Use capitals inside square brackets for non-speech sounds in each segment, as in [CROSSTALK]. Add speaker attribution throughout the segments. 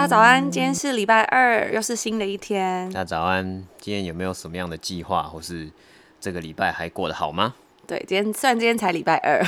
Speaker 1: 大家早安，今天是礼拜二，又是新的一天。
Speaker 2: 大家早安，今天有没有什么样的计划，或是这个礼拜还过得好吗？
Speaker 1: 对，今天虽然今天才礼拜二，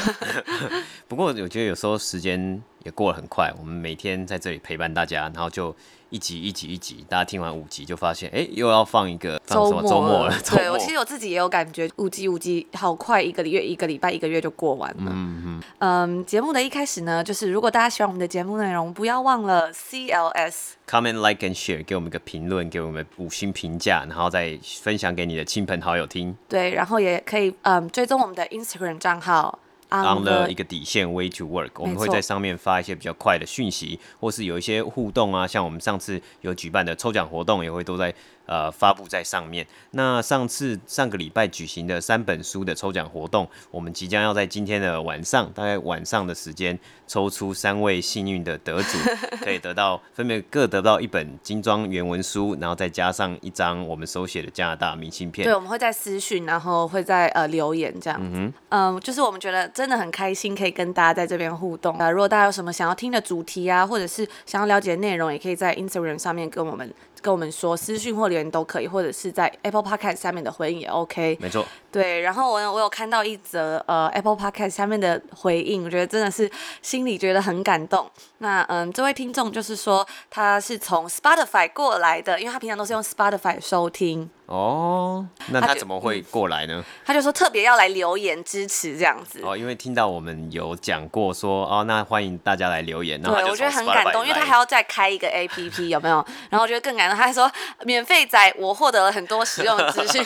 Speaker 1: [LAUGHS]
Speaker 2: 不过我觉得有时候时间也过得很快。我们每天在这里陪伴大家，然后就。一集一集一集，大家听完五集就发现，哎、欸，又要放一个放什么周末了。
Speaker 1: 对，我其实我自己也有感觉，五集五集好快，一个月一个礼拜一个月就过完了。嗯嗯。节目的一开始呢，就是如果大家喜欢我们的节目内容，不要忘了 CLS
Speaker 2: comment like and share，给我们一个评论，给我们五星评价，然后再分享给你的亲朋好友听。
Speaker 1: 对，然后也可以嗯追踪我们的 Instagram 账号。
Speaker 2: On the 一个底线 way to work，我们会在上面发一些比较快的讯息，或是有一些互动啊，像我们上次有举办的抽奖活动，也会都在。呃，发布在上面。那上次上个礼拜举行的三本书的抽奖活动，我们即将要在今天的晚上，大概晚上的时间，抽出三位幸运的得主，[LAUGHS] 可以得到分别各得到一本精装原文书，然后再加上一张我们手写的加拿大明信片。
Speaker 1: 对，我们会在私讯，然后会在呃留言这样。嗯，嗯、呃，就是我们觉得真的很开心，可以跟大家在这边互动。呃，如果大家有什么想要听的主题啊，或者是想要了解的内容，也可以在 Instagram 上面跟我们。跟我们说私讯或留言都可以，或者是在 Apple Podcast 下面的回应也 OK。
Speaker 2: 没错。
Speaker 1: 对，然后我我有看到一则呃 Apple Podcast 下面的回应，我觉得真的是心里觉得很感动。那嗯，这位听众就是说他是从 Spotify 过来的，因为他平常都是用 Spotify 收听。
Speaker 2: 哦，那他怎么会过来呢？
Speaker 1: 他就，嗯、他就说特别要来留言支持这样子。
Speaker 2: 哦，因为听到我们有讲过说哦，那欢迎大家来留言。对，
Speaker 1: 我觉得很感动，因为他还要再开一个 APP 有没有？然后我觉得更感动，他还说免费仔，我获得了很多实用的资讯。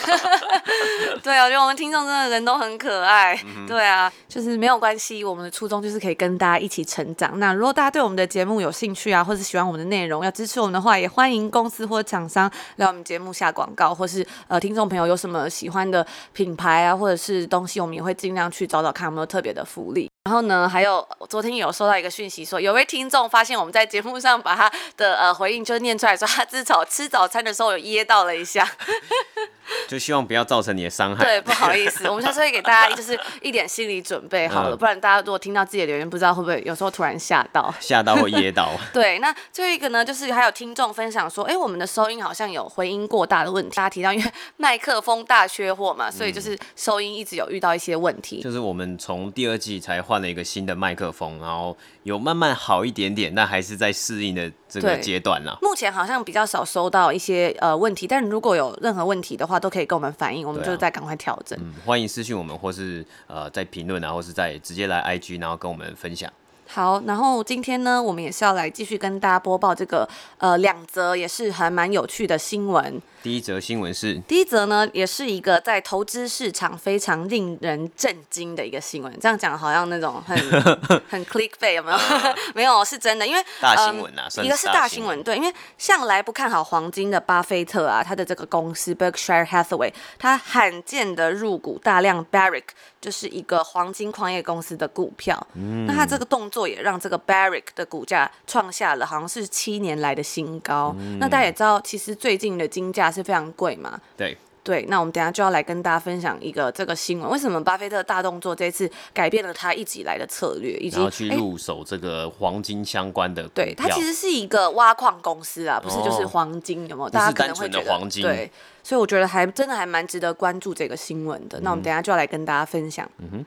Speaker 1: [LAUGHS] 对啊，我觉得我们听众真的人都很可爱。嗯、对啊，就是没有关系，我们的初衷就是可以跟大家一起成长。那如果大家对我们的节目有兴趣啊，或者喜欢我们的内容，要支持我们的话，也欢迎公司或厂商来我们节目下广告，或是。是呃，听众朋友有什么喜欢的品牌啊，或者是东西，我们也会尽量去找找看有没有特别的福利。然后呢，还有昨天有收到一个讯息说，有位听众发现我们在节目上把他的呃回应就念出来说，他吃早吃早餐的时候有噎到了一下。[LAUGHS]
Speaker 2: 就希望不要造成你的伤害。
Speaker 1: 对，不好意思，我们下次会给大家就是一点心理准备好了，嗯、不然大家如果听到自己的留言，不知道会不会有时候突然吓到，
Speaker 2: 吓到或噎到。[LAUGHS]
Speaker 1: 对，那最后一个呢，就是还有听众分享说，哎、欸，我们的收音好像有回音过大的问题。大家提到因为麦克风大缺货嘛，所以就是收音一直有遇到一些问题。
Speaker 2: 嗯、就是我们从第二季才换了一个新的麦克风，然后有慢慢好一点点，但还是在适应的这个阶段啦。
Speaker 1: 目前好像比较少收到一些呃问题，但如果有任何问题的话，都可以跟我们反映，我们就再赶快调整。啊
Speaker 2: 嗯、欢迎私信我们，或是呃在评论啊，或是在直接来 IG，然后跟我们分享。
Speaker 1: 好，然后今天呢，我们也是要来继续跟大家播报这个呃两则也是还蛮有趣的新闻。
Speaker 2: 第一则新闻是，
Speaker 1: 第一则呢，也是一个在投资市场非常令人震惊的一个新闻。这样讲好像那种很 [LAUGHS] 很 clickbait 有没有？[LAUGHS] 没有，是真的，因为
Speaker 2: 大新闻啊，
Speaker 1: 呃、一个是大新闻，对，因为向来不看好黄金的巴菲特啊，他的这个公司 Berkshire Hathaway，他罕见的入股大量 Barrick，就是一个黄金矿业公司的股票。嗯，那他这个动作。也让这个 Barrick 的股价创下了好像是七年来的新高。嗯、那大家也知道，其实最近的金价是非常贵嘛。
Speaker 2: 对
Speaker 1: 对，那我们等下就要来跟大家分享一个这个新闻：为什么巴菲特大动作这次改变了他一直以来的策略，以及
Speaker 2: 去入手这个黄金相关的？
Speaker 1: 对，它其实是一个挖矿公司啊，不是就是黄金，哦、有没有？大家可能会觉得黄金。对，所以我觉得还真的还蛮值得关注这个新闻的。嗯、那我们等下就要来跟大家分享。
Speaker 2: 嗯哼，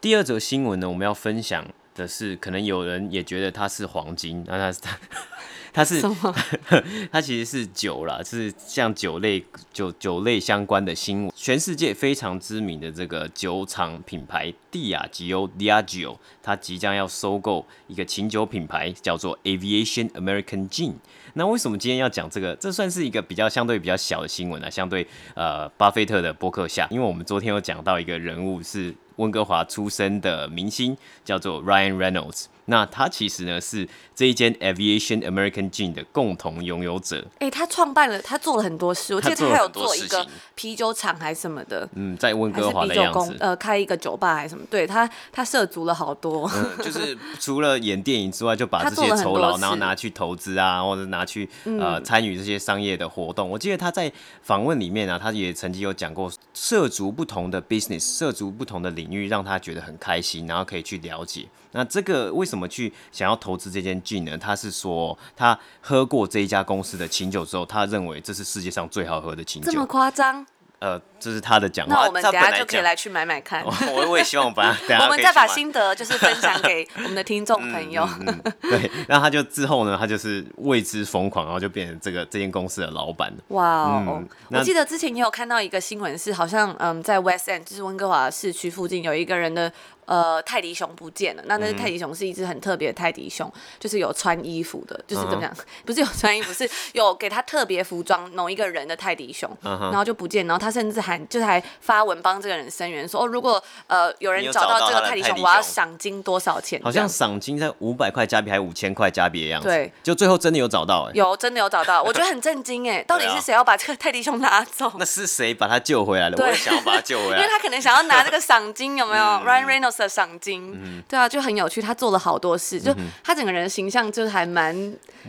Speaker 2: 第二则新闻呢，我们要分享。的是，可能有人也觉得它是黄金，那它是它，它是
Speaker 1: 么 [LAUGHS]
Speaker 2: 它其实是酒啦，是像酒类酒酒类相关的新闻。全世界非常知名的这个酒厂品牌蒂亚吉欧 Diageo，它即将要收购一个琴酒品牌，叫做 Aviation American Gin。那为什么今天要讲这个？这算是一个比较相对比较小的新闻啊，相对呃巴菲特的博客下，因为我们昨天有讲到一个人物是。温哥华出生的明星叫做 Ryan Reynolds，那他其实呢是这一间 Aviation American Gin 的共同拥有者。
Speaker 1: 哎、欸，他创办了，他做了很多事，我记得他还有做一个啤酒厂还是什么的。
Speaker 2: 嗯，在温哥华的样子。
Speaker 1: 呃，开一个酒吧还是什么？对他，他涉足了好多。
Speaker 2: 嗯，就是除了演电影之外，就把这些酬劳然后拿去投资啊，或者拿去呃参与这些商业的活动。嗯、我记得他在访问里面啊，他也曾经有讲过，涉足不同的 business，涉足不同的领域，让他觉得很开心，然后可以去了解。那这个为什么去想要投资这间 gin 呢？他是说他喝过这一家公司的琴酒之后，他认为这是世界上最好喝的琴酒。
Speaker 1: 这么夸张？
Speaker 2: 呃，这是他的讲话。
Speaker 1: 那我们等下就可以来去买买看。
Speaker 2: 我我也希望把它 [LAUGHS] 等下。
Speaker 1: 我们再把心得就是分享给我们的听众朋友。[LAUGHS]
Speaker 2: 嗯嗯嗯、对，然后他就之后呢，他就是为之疯狂，然后就变成这个这间公司的老板。
Speaker 1: 哇、wow, 嗯，我记得之前也有看到一个新闻，是好像嗯，在 West End，就是温哥华市区附近有一个人的。呃，泰迪熊不见了。那那只泰迪熊是一只很特别的泰迪熊，就是有穿衣服的，就是怎么样？Uh [LAUGHS] -huh. 不是有穿衣服，是有给他特别服装，某一个人的泰迪熊，uh -huh. 然后就不见。然后他甚至还就是还发文帮这个人声援，说哦，如果呃有人找到这个泰迪熊，迪熊我要赏金多少钱？
Speaker 2: 好像赏金在五百块加币还是五千块加币的样子。对，就最后真的有找到哎、欸，
Speaker 1: 有真的有找到，[LAUGHS] 我觉得很震惊哎，到底是谁要把这个泰迪熊拿走？
Speaker 2: 那是谁把他救回来的？我也想要把他救回来，[LAUGHS]
Speaker 1: 因为他可能想要拿这个赏金，有没有、嗯、？Ryan Reynolds 的赏金。嗯，对啊，就很有趣。他做了好多事，就他整个人的形象就是还蛮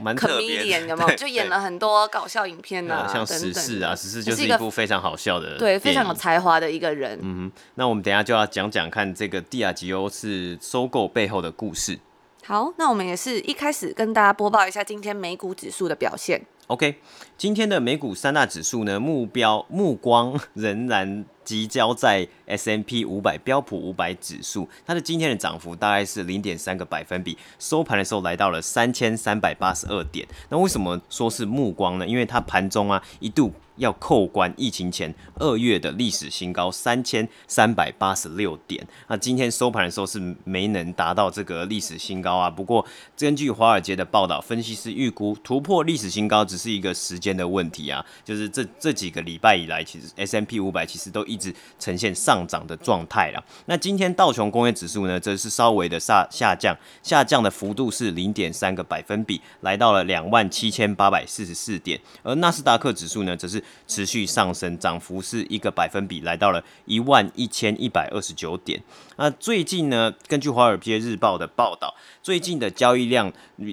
Speaker 1: 蛮 comedian 有没 [LAUGHS] 有？就演了很多搞笑影片啊，
Speaker 2: 像时事啊，时事就是一部非常好笑的，
Speaker 1: 对，非常有才华的一个人。
Speaker 2: 嗯哼，那我们等一下就要讲讲看这个蒂亚吉欧是收购背后的故事。
Speaker 1: 好，那我们也是一开始跟大家播报一下今天美股指数的表现。
Speaker 2: OK，今天的美股三大指数呢，目标目光 [LAUGHS] 仍然。聚焦在 S M P 五百标普五百指数，它的今天的涨幅大概是零点三个百分比，收盘的时候来到了三千三百八十二点。那为什么说是目光呢？因为它盘中啊一度。要扣关疫情前二月的历史新高三千三百八十六点，那今天收盘的时候是没能达到这个历史新高啊。不过根据华尔街的报道，分析师预估突破历史新高只是一个时间的问题啊。就是这这几个礼拜以来，其实 S M P 五百其实都一直呈现上涨的状态了。那今天道琼工业指数呢，则是稍微的下下降，下降的幅度是零点三个百分比，来到了两万七千八百四十四点。而纳斯达克指数呢，则是持续上升，涨幅是一个百分比，来到了一万一千一百二十九点。那最近呢，根据《华尔街日报》的报道，最近的交易量，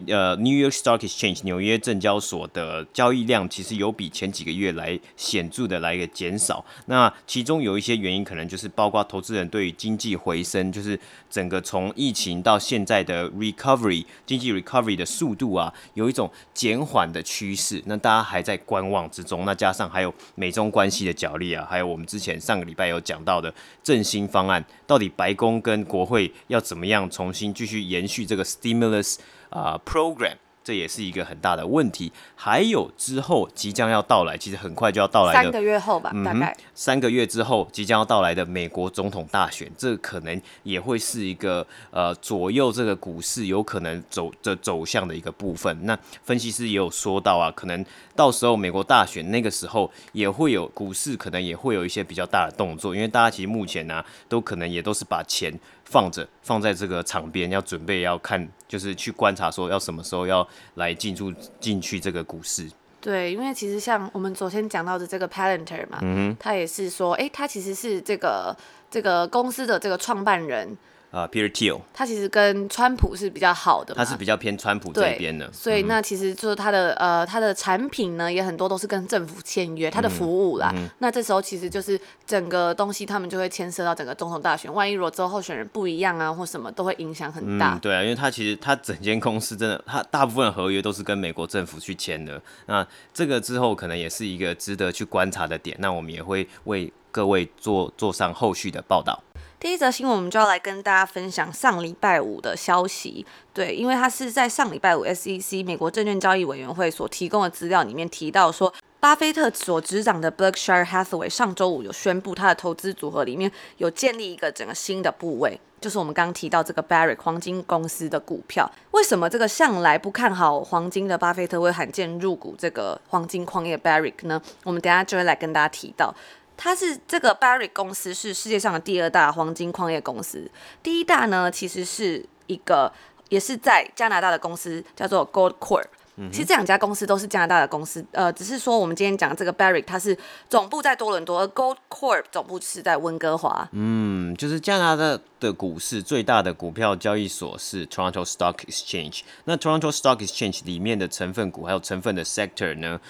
Speaker 2: 呃，New York Stock Exchange 纽约证交所的交易量，其实有比前几个月来显著的来一个减少。那其中有一些原因，可能就是包括投资人对于经济回升，就是整个从疫情到现在的 recovery 经济 recovery 的速度啊，有一种减缓的趋势。那大家还在观望之中。那加上还有美中关系的角力啊，还有我们之前上个礼拜有讲到的振兴方案，到底白宫跟国会要怎么样重新继续延续这个 stimulus 啊、program？这也是一个很大的问题。还有之后即将要到来，其实很快就要到来的，
Speaker 1: 三个月后吧，嗯、大概
Speaker 2: 三个月之后即将要到来的美国总统大选，这可能也会是一个呃左右这个股市有可能走的走向的一个部分。那分析师也有说到啊，可能到时候美国大选那个时候也会有股市，可能也会有一些比较大的动作，因为大家其实目前呢、啊，都可能也都是把钱。放着，放在这个场边，要准备要看，就是去观察，说要什么时候要来进入进去这个股市。
Speaker 1: 对，因为其实像我们昨天讲到的这个 Palantir 嘛，嗯，他也是说，哎，他其实是这个这个公司的这个创办人。
Speaker 2: 啊、uh,，Peter Thiel，
Speaker 1: 他其实跟川普是比较好的，
Speaker 2: 他是比较偏川普这边的，
Speaker 1: 所以那其实就是他的、嗯、呃他的产品呢也很多都是跟政府签约，他的服务啦、嗯。嗯，那这时候其实就是整个东西他们就会牵涉到整个总统大选，万一如果之后候选人不一样啊或什么，都会影响很大、
Speaker 2: 嗯。对啊，因为他其实他整间公司真的，他大部分合约都是跟美国政府去签的，那这个之后可能也是一个值得去观察的点，那我们也会为各位做做上后续的报道。
Speaker 1: 第一则新闻，我们就要来跟大家分享上礼拜五的消息。对，因为它是在上礼拜五 SEC 美国证券交易委员会所提供的资料里面提到说，巴菲特所执掌的 Berkshire Hathaway 上周五有宣布，他的投资组合里面有建立一个整个新的部位，就是我们刚刚提到这个 Barrick 黄金公司的股票。为什么这个向来不看好黄金的巴菲特会罕见入股这个黄金矿业 Barrick 呢？我们等下就会来跟大家提到。它是这个 Barrick 公司是世界上的第二大黄金矿业公司，第一大呢其实是一个也是在加拿大的公司，叫做 Goldcorp。其实这两家公司都是加拿大的公司，呃，只是说我们今天讲的这个 Barrick，它是总部在多伦多，而 Goldcorp 总部是在温哥华。
Speaker 2: 嗯，就是加拿大的股市最大的股票交易所是 Toronto Stock Exchange。那 Toronto Stock Exchange 里面的成分股还有成分的 sector 呢？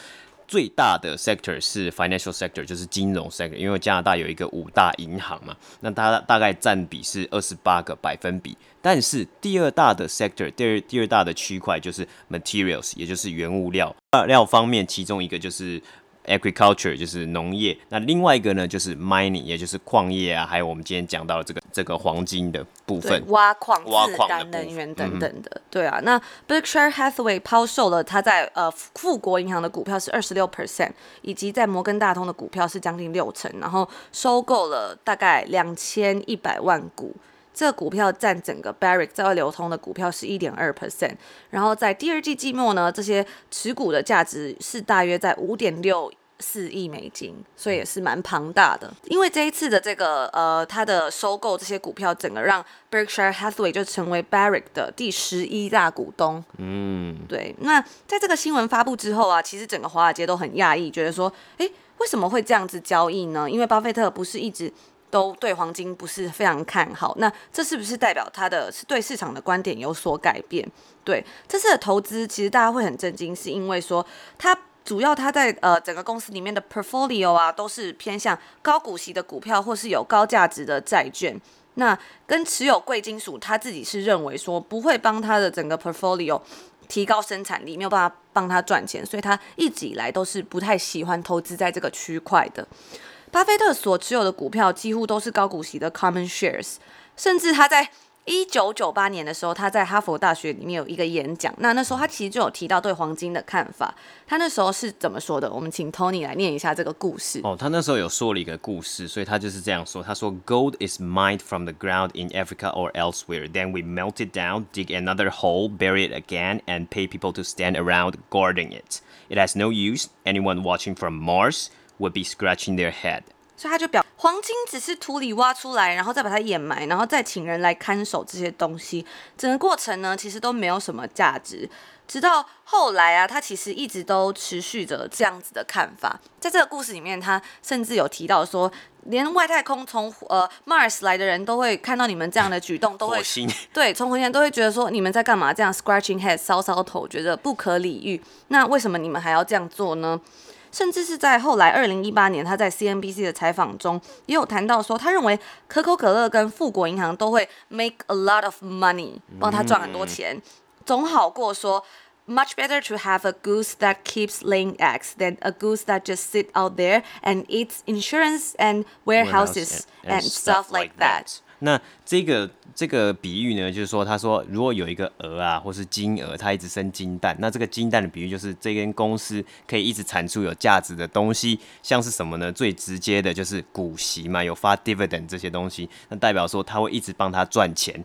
Speaker 2: 最大的 sector 是 financial sector，就是金融 sector，因为加拿大有一个五大银行嘛，那它大概占比是二十八个百分比。但是第二大的 sector，第二第二大的区块就是 materials，也就是原物料。二料方面，其中一个就是。Agriculture 就是农业，那另外一个呢就是 mining，也就是矿业啊，还有我们今天讲到的这个这个黄金的部分，
Speaker 1: 挖矿、自然能源等等的。嗯、对啊，那 Berkshire Hathaway 抛售了他在呃富国银行的股票是二十六 percent，以及在摩根大通的股票是将近六成，然后收购了大概两千一百万股，这个股票占整个 Barrick 在外流通的股票是一点二 percent，然后在第二季季末呢，这些持股的价值是大约在五点六四亿美金，所以也是蛮庞大的。因为这一次的这个呃，它的收购这些股票，整个让 Berkshire Hathaway 就成为 Barrick 的第十一大股东。嗯，对。那在这个新闻发布之后啊，其实整个华尔街都很讶异，觉得说，诶，为什么会这样子交易呢？因为巴菲特不是一直都对黄金不是非常看好，那这是不是代表他的是对市场的观点有所改变？对，这次的投资其实大家会很震惊，是因为说他。主要他在呃整个公司里面的 portfolio 啊，都是偏向高股息的股票，或是有高价值的债券。那跟持有贵金属，他自己是认为说不会帮他的整个 portfolio 提高生产力，没有办法帮他赚钱，所以他一直以来都是不太喜欢投资在这个区块的。巴菲特所持有的股票几乎都是高股息的 common shares，甚至他在。一九九八年的时候，他在哈佛大学里面有一个演讲。那那时候他其实就有提到对黄金的看法。他那时候是怎么说的？我们请 Tony 来念一下这个故事。
Speaker 2: 哦，他那时候有说了一个故事，所以他就是这样说：他说，Gold is mined from the ground in Africa or elsewhere. Then we melt it down, dig another hole, bury it again, and pay people to stand around guarding it. It has no use. Anyone watching from Mars Would be scratching their head.
Speaker 1: 所以他就表黄金只是土里挖出来，然后再把它掩埋，然后再请人来看守这些东西。整个过程呢，其实都没有什么价值。直到后来啊，他其实一直都持续着这样子的看法。在这个故事里面，他甚至有提到说，连外太空从呃 Mars 来的人都会看到你们这样的举动，都会对从火星都会觉得说你们在干嘛？这样 scratching head 搔搔头，觉得不可理喻。那为什么你们还要这样做呢？甚至是在后来，二零一八年，他在 CNBC 的采访中也有谈到说，他认为可口可乐跟富国银行都会 make a lot of money，帮他赚很多钱，总好过说 much better to have a goose that keeps laying eggs than a goose that just sit out there and eats insurance and warehouses and stuff like that。
Speaker 2: 那这个这个比喻呢，就是说，他说，如果有一个鹅啊，或是金鹅，它一直生金蛋，那这个金蛋的比喻就是这间公司可以一直产出有价值的东西，像是什么呢？最直接的就是股息嘛，有发 dividend 这些东西，那代表说它会一直帮他赚钱。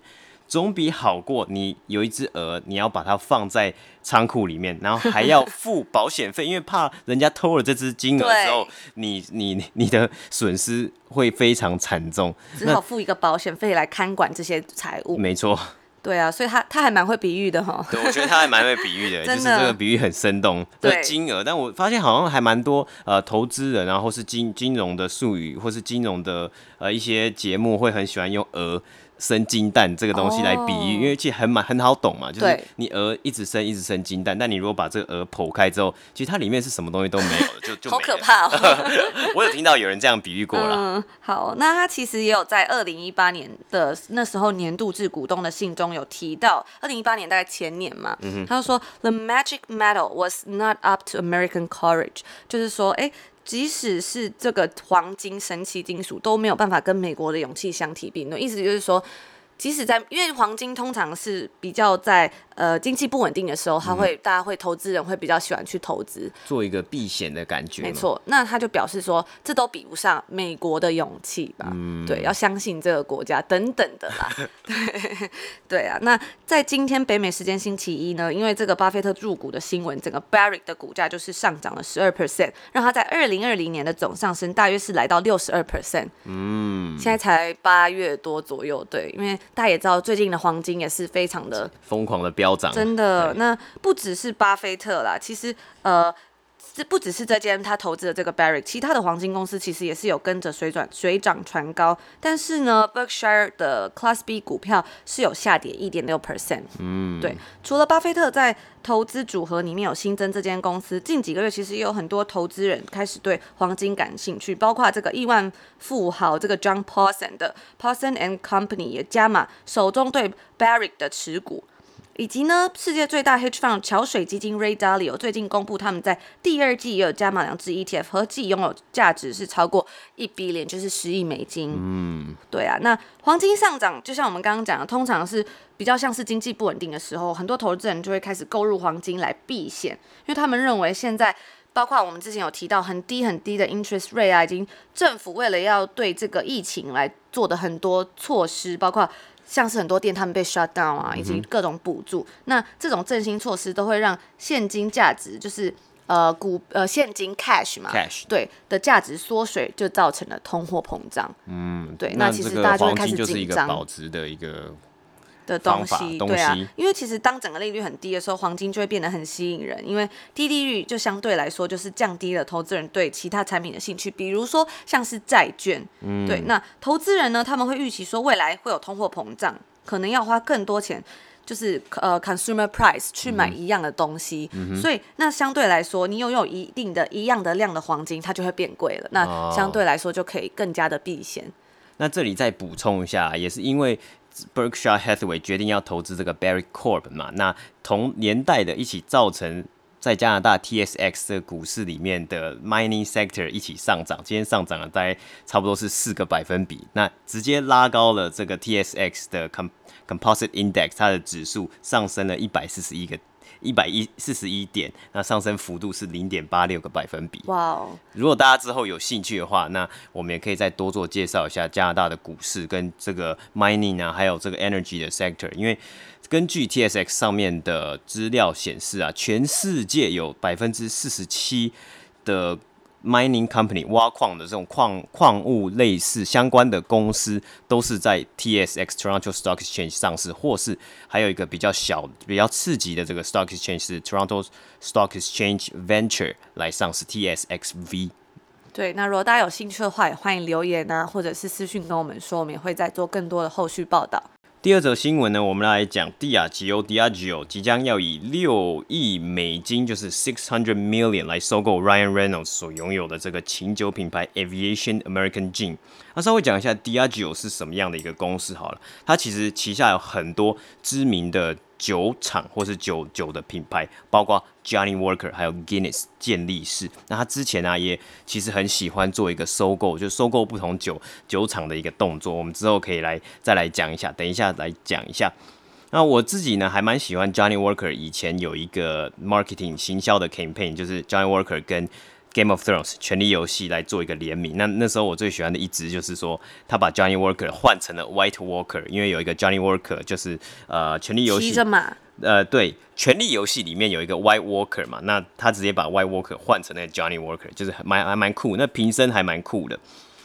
Speaker 2: 总比好过你有一只鹅，你要把它放在仓库里面，然后还要付保险费，因为怕人家偷了这只金鹅之后，你你 [LAUGHS] 你的损失会非常惨重，
Speaker 1: 只好付一个保险费来看管这些财物。
Speaker 2: 没错，
Speaker 1: 对啊，所以他他还蛮会比喻的哈。
Speaker 2: 对，我觉得他还蛮会比喻的，[LAUGHS] 就是这个比喻很生动。对，金额，但我发现好像还蛮多呃投资人，然后是金金融的术语，或是金融的呃一些节目会很喜欢用鹅。生金蛋这个东西来比喻，oh. 因为其实很蛮很好懂嘛，就是你鹅一直生一直生金蛋，但你如果把这个鹅剖开之后，其实它里面是什么东西都没有的，就就
Speaker 1: 好可怕哦。[LAUGHS]
Speaker 2: 我有听到有人这样比喻过了。
Speaker 1: 嗯，好，那他其实也有在二零一八年的那时候年度致股东的信中有提到，二零一八年大概前年嘛，嗯、他就说 The magic metal was not up to American courage，就是说，哎。即使是这个黄金神奇金属都没有办法跟美国的勇气相提并论，意思就是说，即使在因为黄金通常是比较在。呃，经济不稳定的时候，他会、嗯、大家会投资人会比较喜欢去投资，
Speaker 2: 做一个避险的感觉。
Speaker 1: 没错，那他就表示说，这都比不上美国的勇气吧？嗯，对，要相信这个国家等等的啦。[LAUGHS] 对，[LAUGHS] 对啊。那在今天北美时间星期一呢，因为这个巴菲特入股的新闻，整个 Barrick 的股价就是上涨了十二 percent，让它在二零二零年的总上升大约是来到六十二 percent。嗯，现在才八月多左右，对，因为大家也知道，最近的黄金也是非常的
Speaker 2: 疯狂的飙涨，
Speaker 1: 真的。那不只是巴菲特啦，其实呃。这不只是这间他投资的这个 Barrick，其他的黄金公司其实也是有跟着水转水涨船高，但是呢，Berkshire 的 Class B 股票是有下跌一点六 percent。嗯，对。除了巴菲特在投资组合里面有新增这间公司，近几个月其实也有很多投资人开始对黄金感兴趣，包括这个亿万富豪这个 John Paulson 的 Paulson and Company 也加码手中对 Barrick 的持股。以及呢，世界最大 hedge fund 桥水基金 Ray Dalio 最近公布，他们在第二季也有加码两支 ETF，合计拥有价值是超过一 billion，就是十亿美金。嗯，对啊。那黄金上涨，就像我们刚刚讲的，通常是比较像是经济不稳定的时候，很多投资人就会开始购入黄金来避险，因为他们认为现在包括我们之前有提到很低很低的 interest rate 啊，已经政府为了要对这个疫情来做的很多措施，包括。像是很多店他们被 shut down 啊，以及各种补助，嗯、那这种振兴措施都会让现金价值，就是呃股呃现金 cash 嘛
Speaker 2: ，cash
Speaker 1: 对的价值缩水，就造成了通货膨胀。
Speaker 2: 嗯，
Speaker 1: 对，那其实大家就会开始紧张。
Speaker 2: 保值的一个。
Speaker 1: 的东西，对啊，因为其实当整个利率很低的时候，黄金就会变得很吸引人，因为低利率就相对来说就是降低了投资人对其他产品的兴趣，比如说像是债券，嗯，对，那投资人呢，他们会预期说未来会有通货膨胀，可能要花更多钱，就是呃 consumer price 去买一样的东西，嗯、所以那相对来说，你拥有一定的一样的量的黄金，它就会变贵了，那相对来说就可以更加的避险。哦、
Speaker 2: 那这里再补充一下，也是因为。Berkshire Hathaway 决定要投资这个 Barry Corp 嘛，那同年代的一起造成在加拿大 TSX 的股市里面的 Mining Sector 一起上涨，今天上涨了大概差不多是四个百分比，那直接拉高了这个 TSX 的 Composite Index 它的指数上升了一百四十一个。一百一四十一点，那上升幅度是零点八六个百分比。哇哦！如果大家之后有兴趣的话，那我们也可以再多做介绍一下加拿大的股市跟这个 mining 啊，还有这个 energy 的 sector。因为根据 TSX 上面的资料显示啊，全世界有百分之四十七的。Mining company 挖矿的这种矿矿物类似相关的公司，都是在 TSX Toronto Stock Exchange 上市，或是还有一个比较小、比较刺激的这个 Stock Exchange 是 Toronto Stock Exchange Venture 来上市 TSXV。
Speaker 1: 对，那如果大家有兴趣的话，也欢迎留言啊，或者是私讯跟我们说，我们也会再做更多的后续报道。
Speaker 2: 第二则新闻呢，我们来讲蒂亚吉欧 Diageo 即将要以六亿美金，就是 six hundred million 来收购 Ryan Reynolds 所拥有的这个琴酒品牌 Aviation American Gin。那稍微讲一下 Diageo 是什么样的一个公司好了，它其实旗下有很多知名的。酒厂或是酒酒的品牌，包括 Johnny Walker 还有 Guinness 健力士。那他之前呢、啊，也其实很喜欢做一个收购，就收购不同酒酒厂的一个动作。我们之后可以来再来讲一下，等一下来讲一下。那我自己呢，还蛮喜欢 Johnny Walker 以前有一个 marketing 行销的 campaign，就是 Johnny Walker 跟 Game of Thrones 权力游戏来做一个联名，那那时候我最喜欢的一支就是说，他把 Johnny Walker 换成了 White Walker，因为有一个 Johnny Walker 就是呃权力游戏，呃对，权力游戏里面有一个 White Walker 嘛，那他直接把 White Walker 换成那个 Johnny Walker，就是蛮还蛮酷，那瓶身还蛮酷的。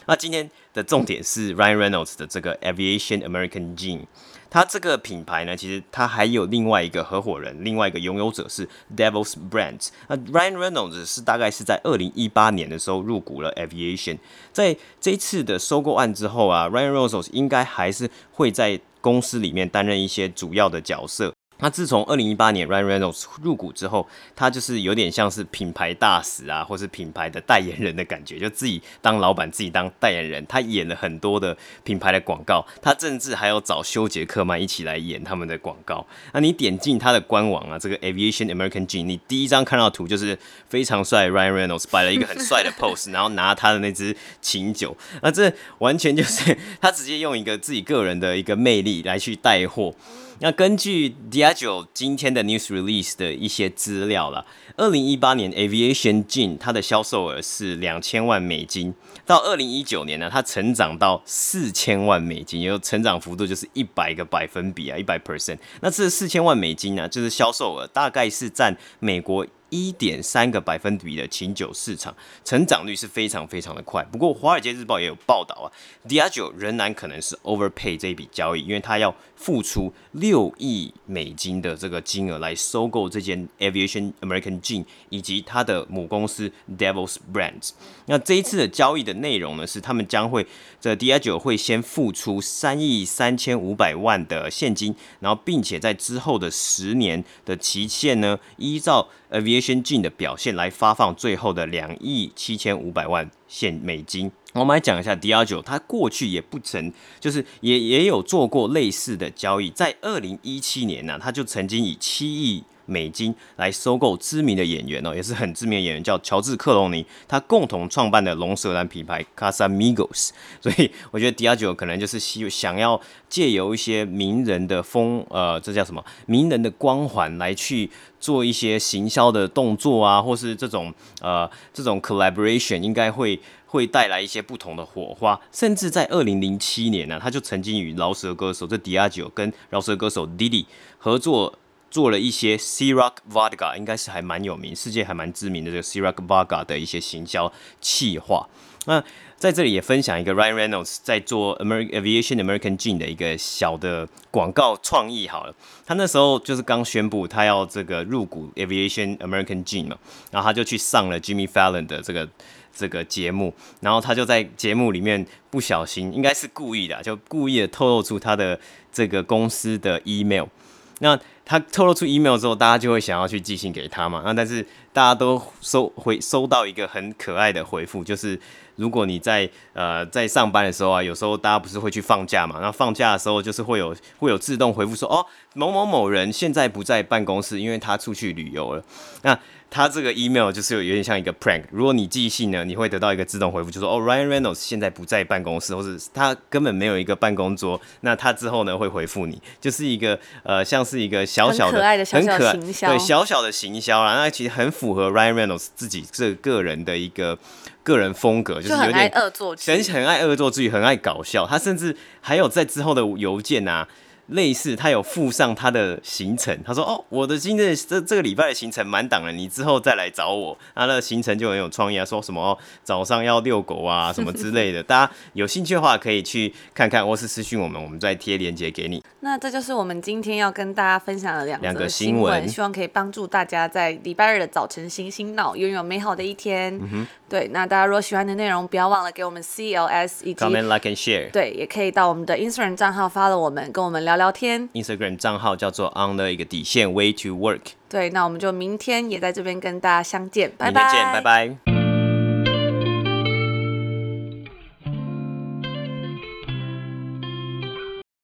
Speaker 2: 那今天的重点是 Ryan Reynolds 的这个 Aviation American Gene。它这个品牌呢，其实它还有另外一个合伙人，另外一个拥有者是 Devils Brands。那 Ryan Reynolds 是大概是在二零一八年的时候入股了 Aviation。在这一次的收购案之后啊，Ryan Reynolds 应该还是会在公司里面担任一些主要的角色。那自从二零一八年 Ryan Reynolds 入股之后，他就是有点像是品牌大使啊，或是品牌的代言人的感觉，就自己当老板，自己当代言人。他演了很多的品牌的广告，他甚至还有找休杰克曼一起来演他们的广告。那你点进他的官网啊，这个 Aviation American Gin，你第一张看到图就是非常帅 Ryan Reynolds 摆了一个很帅的 [LAUGHS] pose，然后拿他的那支琴酒，那这完全就是他直接用一个自己个人的一个魅力来去带货。那根据 Diageo 今天的 news release 的一些资料啦，二零一八年 Aviation Gin 它的销售额是两千万美金，到二零一九年呢，它成长到四千万美金，也有成长幅度就是一百个百分比啊，一百 percent。那这四千万美金呢，就是销售额大概是占美国。一点三个百分比的琴酒市场，成长率是非常非常的快。不过，《华尔街日报》也有报道啊，Diageo 仍然可能是 overpay 这一笔交易，因为他要付出六亿美金的这个金额来收购这间 Aviation American Gin 以及它的母公司 Devil's Brands。那这一次的交易的内容呢，是他们将会这 Diageo 会先付出三亿三千五百万的现金，然后并且在之后的十年的期限呢，依照 Aviation g 的表现来发放最后的两亿七千五百万现美金。我们来讲一下 DR 九，它过去也不曾，就是也也有做过类似的交易，在二零一七年呢、它，就曾经以七亿。美金来收购知名的演员哦，也是很知名的演员，叫乔治克隆尼，他共同创办的龙舌兰品牌 Casamigos。所以我觉得 Diageo 可能就是希想要借由一些名人的风，呃，这叫什么？名人的光环来去做一些行销的动作啊，或是这种呃这种 collaboration，应该会会带来一些不同的火花。甚至在二零零七年呢、他就曾经与饶舌歌手这 Diageo 跟饶舌歌手 Diddy 合作。做了一些 Ciroc Vodka，应该是还蛮有名，世界还蛮知名的这个 Ciroc Vodka 的一些行销企划。那在这里也分享一个 Ryan Reynolds 在做 American Aviation American Gin 的一个小的广告创意。好了，他那时候就是刚宣布他要这个入股 Aviation American Gin 嘛，然后他就去上了 Jimmy Fallon 的这个这个节目，然后他就在节目里面不小心，应该是故意的，就故意的透露出他的这个公司的 email。那他透露出 email 之后，大家就会想要去寄信给他嘛。那但是大家都收回收到一个很可爱的回复，就是如果你在呃在上班的时候啊，有时候大家不是会去放假嘛？那放假的时候就是会有会有自动回复说，哦，某某某人现在不在办公室，因为他出去旅游了。那他这个 email 就是有有点像一个 prank，如果你寄信呢，你会得到一个自动回复，就说哦，Ryan Reynolds 现在不在办公室，或是他根本没有一个办公桌，那他之后呢会回复你，就是一个呃像是一个小小的很可爱的小小的行销，对小小的行销啦，那其实很符合 Ryan Reynolds 自己这个人的一个个人风格，就是有点恶作剧，很很爱恶作剧，很爱搞笑，他甚至还有在之后的邮件啊。类似他有附上他的行程，他说：“哦，我的今日这这个礼拜的行程满档了，你之后再来找我。”他的行程就很有创意啊，说什么、哦、早上要遛狗啊 [LAUGHS] 什么之类的。大家有兴趣的话可以去看看，或是私讯我们，我们再贴链接给你。那这就是我们今天要跟大家分享的两两个新闻，希望可以帮助大家在礼拜日的早晨醒醒脑，拥有美好的一天。嗯哼，对。那大家如果喜欢的内容，不要忘了给我们 CLS 以及 comment like and share。对，也可以到我们的 Instagram 账号 follow 我们，跟我们聊。聊天，Instagram 账号叫做 On 的一个底线 Way to Work。对，那我们就明天也在这边跟大家相见，拜拜。明天见，拜拜。